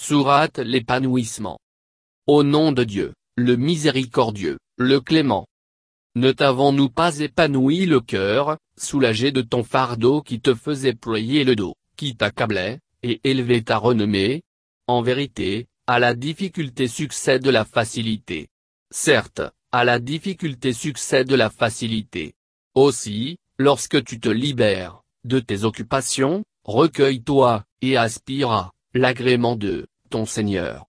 Sourate l'épanouissement. Au nom de Dieu, le miséricordieux, le clément. Ne t'avons-nous pas épanoui le cœur, soulagé de ton fardeau qui te faisait ployer le dos, qui t'accablait, et élevé ta renommée? En vérité, à la difficulté succède la facilité. Certes, à la difficulté succède la facilité. Aussi, lorsque tu te libères de tes occupations, recueille-toi, et aspire à l'agrément de ton Seigneur.